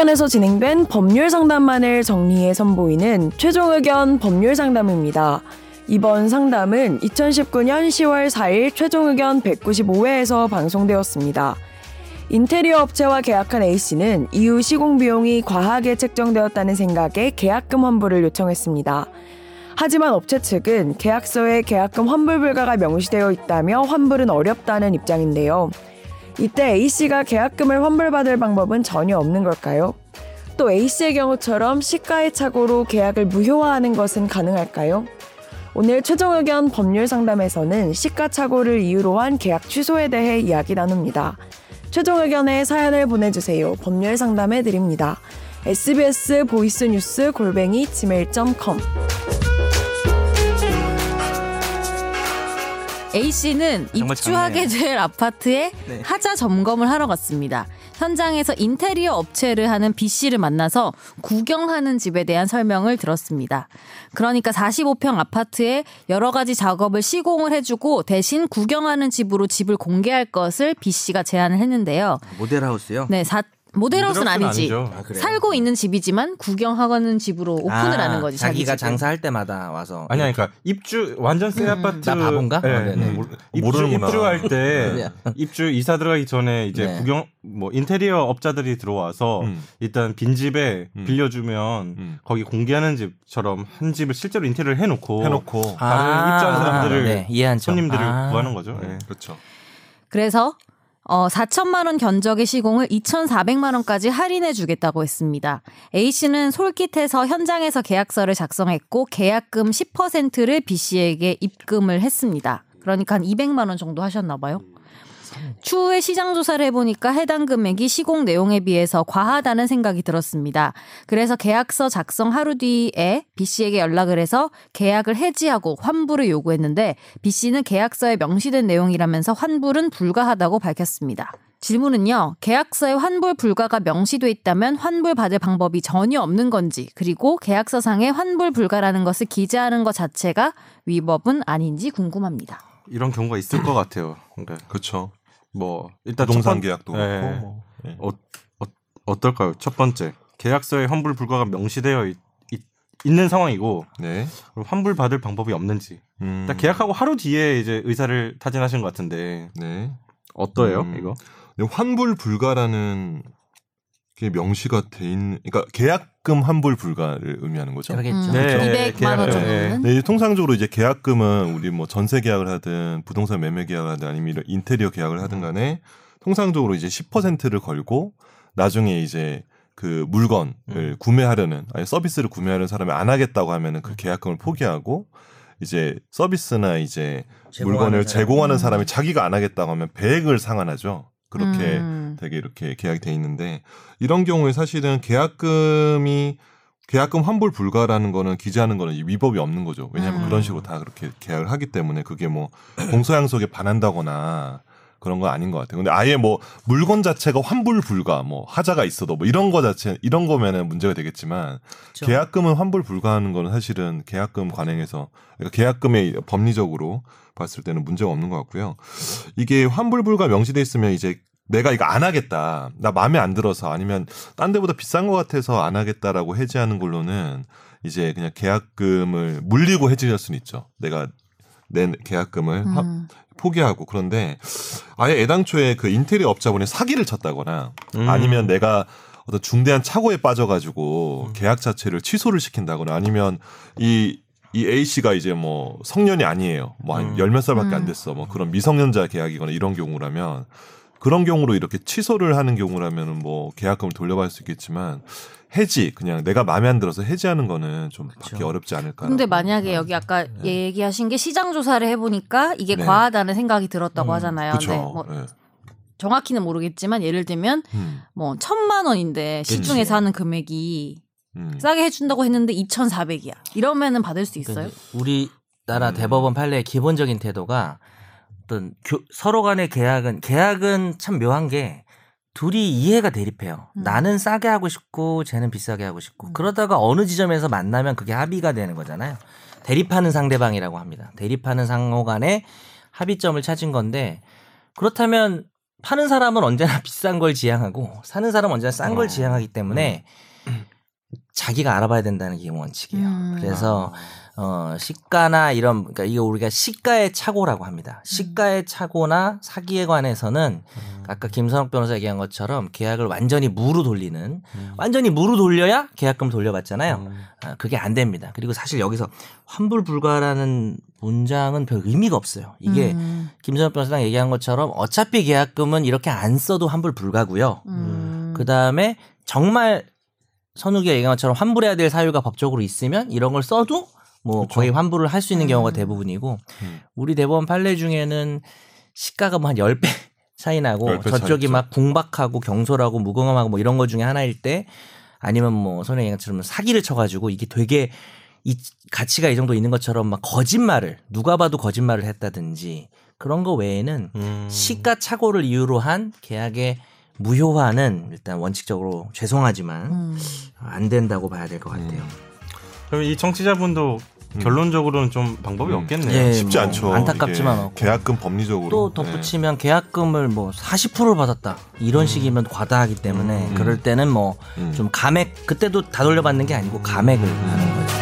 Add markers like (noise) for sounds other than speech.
의견에서 진행된 법률 상담만을 정리해 선보이는 최종 의견 법률 상담입니다. 이번 상담은 2019년 10월 4일 최종 의견 195회에서 방송되었습니다. 인테리어 업체와 계약한 A씨는 이후 시공 비용이 과하게 책정되었다는 생각에 계약금 환불을 요청했습니다. 하지만 업체 측은 계약서에 계약금 환불 불가가 명시되어 있다며 환불은 어렵다는 입장인데요. 이때 A씨가 계약금을 환불받을 방법은 전혀 없는 걸까요? 또 A씨의 경우처럼 시가의 착오로 계약을 무효화하는 것은 가능할까요? 오늘 최종 의견 법률 상담에서는 시가착오를 이유로 한 계약 취소에 대해 이야기 나눕니다. 최종 의견에 사연을 보내주세요. 법률 상담해 드립니다. sbs voice news 골뱅이 gmail.com A 씨는 입주하게 될 아파트에 네. 하자 점검을 하러 갔습니다. 현장에서 인테리어 업체를 하는 B 씨를 만나서 구경하는 집에 대한 설명을 들었습니다. 그러니까 45평 아파트에 여러 가지 작업을 시공을 해주고 대신 구경하는 집으로 집을 공개할 것을 B 씨가 제안을 했는데요. 모델하우스요? 네, 사, 모델하우스는 아니지. 아? 살고 있는 집이지만 구경하는 집으로 오픈을 아, 하는 거지. 자기 집을. 장사할 때마다 와서 아니야, 그러니까 입주 완전 새 아파트. 나 바본가? 네, 아, 네네. 음, 입주, 모르는구나. 입주할 때 네. 입주 이사 들어가기 전에 이제 네. 구경 뭐 인테리어 업자들이 들어와서 음. 일단 빈 집에 음. 빌려주면 음. 거기 공개하는 집처럼 한 집을 실제로 인테리어를 해놓고 해놓고 다른 입주한 사람들을 네. 손님들을 아. 구하는 거죠. 네, 네. 그렇죠. 그래서 어 4천만 원 견적의 시공을 2,400만 원까지 할인해 주겠다고 했습니다. A 씨는 솔깃해서 현장에서 계약서를 작성했고 계약금 10%를 B 씨에게 입금을 했습니다. 그러니까 한 200만 원 정도 하셨나 봐요. 추후에 시장 조사를 해보니까 해당 금액이 시공 내용에 비해서 과하다는 생각이 들었습니다. 그래서 계약서 작성 하루 뒤에 B 씨에게 연락을 해서 계약을 해지하고 환불을 요구했는데 B 씨는 계약서에 명시된 내용이라면서 환불은 불가하다고 밝혔습니다. 질문은요, 계약서에 환불 불가가 명시돼 있다면 환불 받을 방법이 전혀 없는 건지, 그리고 계약서상에 환불 불가라는 것을 기재하는 것 자체가 위법은 아닌지 궁금합니다. 이런 경우가 있을 것 같아요. 그러니까 그렇죠. 뭐 일단 부동산 번- 계약도 네. 그렇고 뭐. 네. 어, 어, 어 떨까요? 첫 번째 계약서에 환불 불가가 명시되어 있, 는 상황이고 네. 환불 받을 방법이 없는지 음. 딱 계약하고 하루 뒤에 이제 의사를 타진하신 것 같은데 네. 어떠해요 음. 이거? 환불 불가라는 게 명시가 돼 있는 그러니까 계약금 환불 불가를 의미하는 거죠. 그러겠죠. 음, 네, 200만 원 계약- 정도는? 네, 통상적으로 이제 계약금은 우리 뭐 전세 계약을 하든 부동산 매매 계약을 하든 아니면 이런 인테리어 계약을 하든 간에 통상적으로 이제 10%를 걸고 나중에 이제 그 물건을 음. 구매하려는 아니 서비스를 구매하는 사람이 안 하겠다고 하면은 그 계약금을 포기하고 이제 서비스나 이제 물건을 사람. 제공하는 음. 사람이 자기가 안 하겠다고 하면 배액을 상환하죠. 그렇게 음. 되게 이렇게 계약이 돼 있는데 이런 경우에 사실은 계약금이 계약금 환불 불가라는 거는 기재하는 거는 이 위법이 없는 거죠. 왜냐하면 음. 그런 식으로 다 그렇게 계약을 하기 때문에 그게 뭐 (clears throat) 공소양속에 반한다거나 그런 건 아닌 것 같아요. 근데 아예 뭐 물건 자체가 환불 불가, 뭐 하자가 있어도 뭐 이런 거 자체 이런 거면은 문제가 되겠지만 그렇죠. 계약금은 환불 불가하는 거는 사실은 계약금 관행에서 그러니까 계약금의 법리적으로 봤을 때는 문제가 없는 것 같고요. 이게 환불 불가 명시돼 있으면 이제 내가 이거 안 하겠다. 나 마음에 안 들어서 아니면 딴 데보다 비싼 것 같아서 안 하겠다라고 해지하는 걸로는 이제 그냥 계약금을 물리고 해지할 수는 있죠. 내가 낸 계약금을 화- 음. 포기하고 그런데 아예 애당초에 그 인테리어 업자분이 사기를 쳤다거나 음. 아니면 내가 어떤 중대한 착오에 빠져가지고 계약 자체를 취소를 시킨다거나 아니면 이, 이 A 씨가 이제 뭐 성년이 아니에요. 뭐한 음. 열몇 살밖에 음. 안 됐어. 뭐 그런 미성년자 계약이거나 이런 경우라면 그런 경우로 이렇게 취소를 하는 경우라면은 뭐 계약금을 돌려받을 수 있겠지만 해지 그냥 내가 마음에 안 들어서 해지하는 거는 좀 받기 어렵지 않을까. 근데 만약에 여기 아까 얘기하신 게 시장 조사를 해보니까 이게 네. 과하다는 생각이 들었다고 하잖아요. 그렇죠. 네, 뭐 네. 정확히는 모르겠지만 예를 들면 음, 뭐 천만 원인데 시중에서 하는 금액이 음. 싸게 해준다고 했는데 2,400이야. 이러면은 받을 수 있어요? 그러니까 우리 나라 음. 대법원 판례의 기본적인 태도가 어떤 교- 서로 간의 계약은 계약은 참 묘한 게 둘이 이해가 대립해요. 음. 나는 싸게 하고 싶고 쟤는 비싸게 하고 싶고 그러다가 어느 지점에서 만나면 그게 합의가 되는 거잖아요. 대립하는 상대방이라고 합니다. 대립하는 상호 간에 합의점을 찾은 건데 그렇다면 파는 사람은 언제나 (laughs) 비싼 걸 지향하고 사는 사람은 언제나 싼걸 어. 지향하기 때문에 자기가 알아봐야 된다는 게 원칙이에요. 음. 그래서 어 시가나 이런 그러니까 이게 우리가 시가의 착오라고 합니다. 시가의 착오나 사기에 관해서는 아까 김선욱 변호사 얘기한 것처럼 계약을 완전히 무로 돌리는 완전히 무로 돌려야 계약금 돌려받잖아요. 아, 그게 안 됩니다. 그리고 사실 여기서 환불 불가라는 문장은 별 의미가 없어요. 이게 음. 김선욱 변호사랑 얘기한 것처럼 어차피 계약금은 이렇게 안 써도 환불 불가고요. 음. 그 다음에 정말 선욱이가 얘기한 것처럼 환불해야 될 사유가 법적으로 있으면 이런 걸 써도 뭐 거의 환불을 할 수 있는 경우가 음. 대부분이고 음. 우리 대법원 판례 중에는 시가가 뭐 한 10배 (laughs) 차이 나고 10배 차이 저쪽이 있죠. 막 궁박하고 경솔하고 무공함하고 뭐 이런 것 중에 하나일 때 아니면 뭐 선생님 얘기한 것처럼 사기를 쳐가지고 이게 되게 이 가치가 이 정도 있는 것처럼 막 거짓말을 누가 봐도 거짓말을 했다든지 그런 거 외에는 음. 시가 착오를 이유로 한 계약의 무효화는 일단 원칙적으로 죄송하지만 음. 안 된다고 봐야 될 것 같아요. 그럼 이 청취자분도 결론적으로는 좀 방법이 음. 없겠네요. 예. 쉽지 뭐 않죠. 안타깝지만 않고. 계약금 법리적으로 또 덧붙이면 계약금을 뭐 40%를 받았다 이런 식이면 과다하기 때문에 음. 그럴 때는 뭐 네. 음. 좀 감액 그때도 다 돌려받는 게 아니고 감액을 하는 거죠.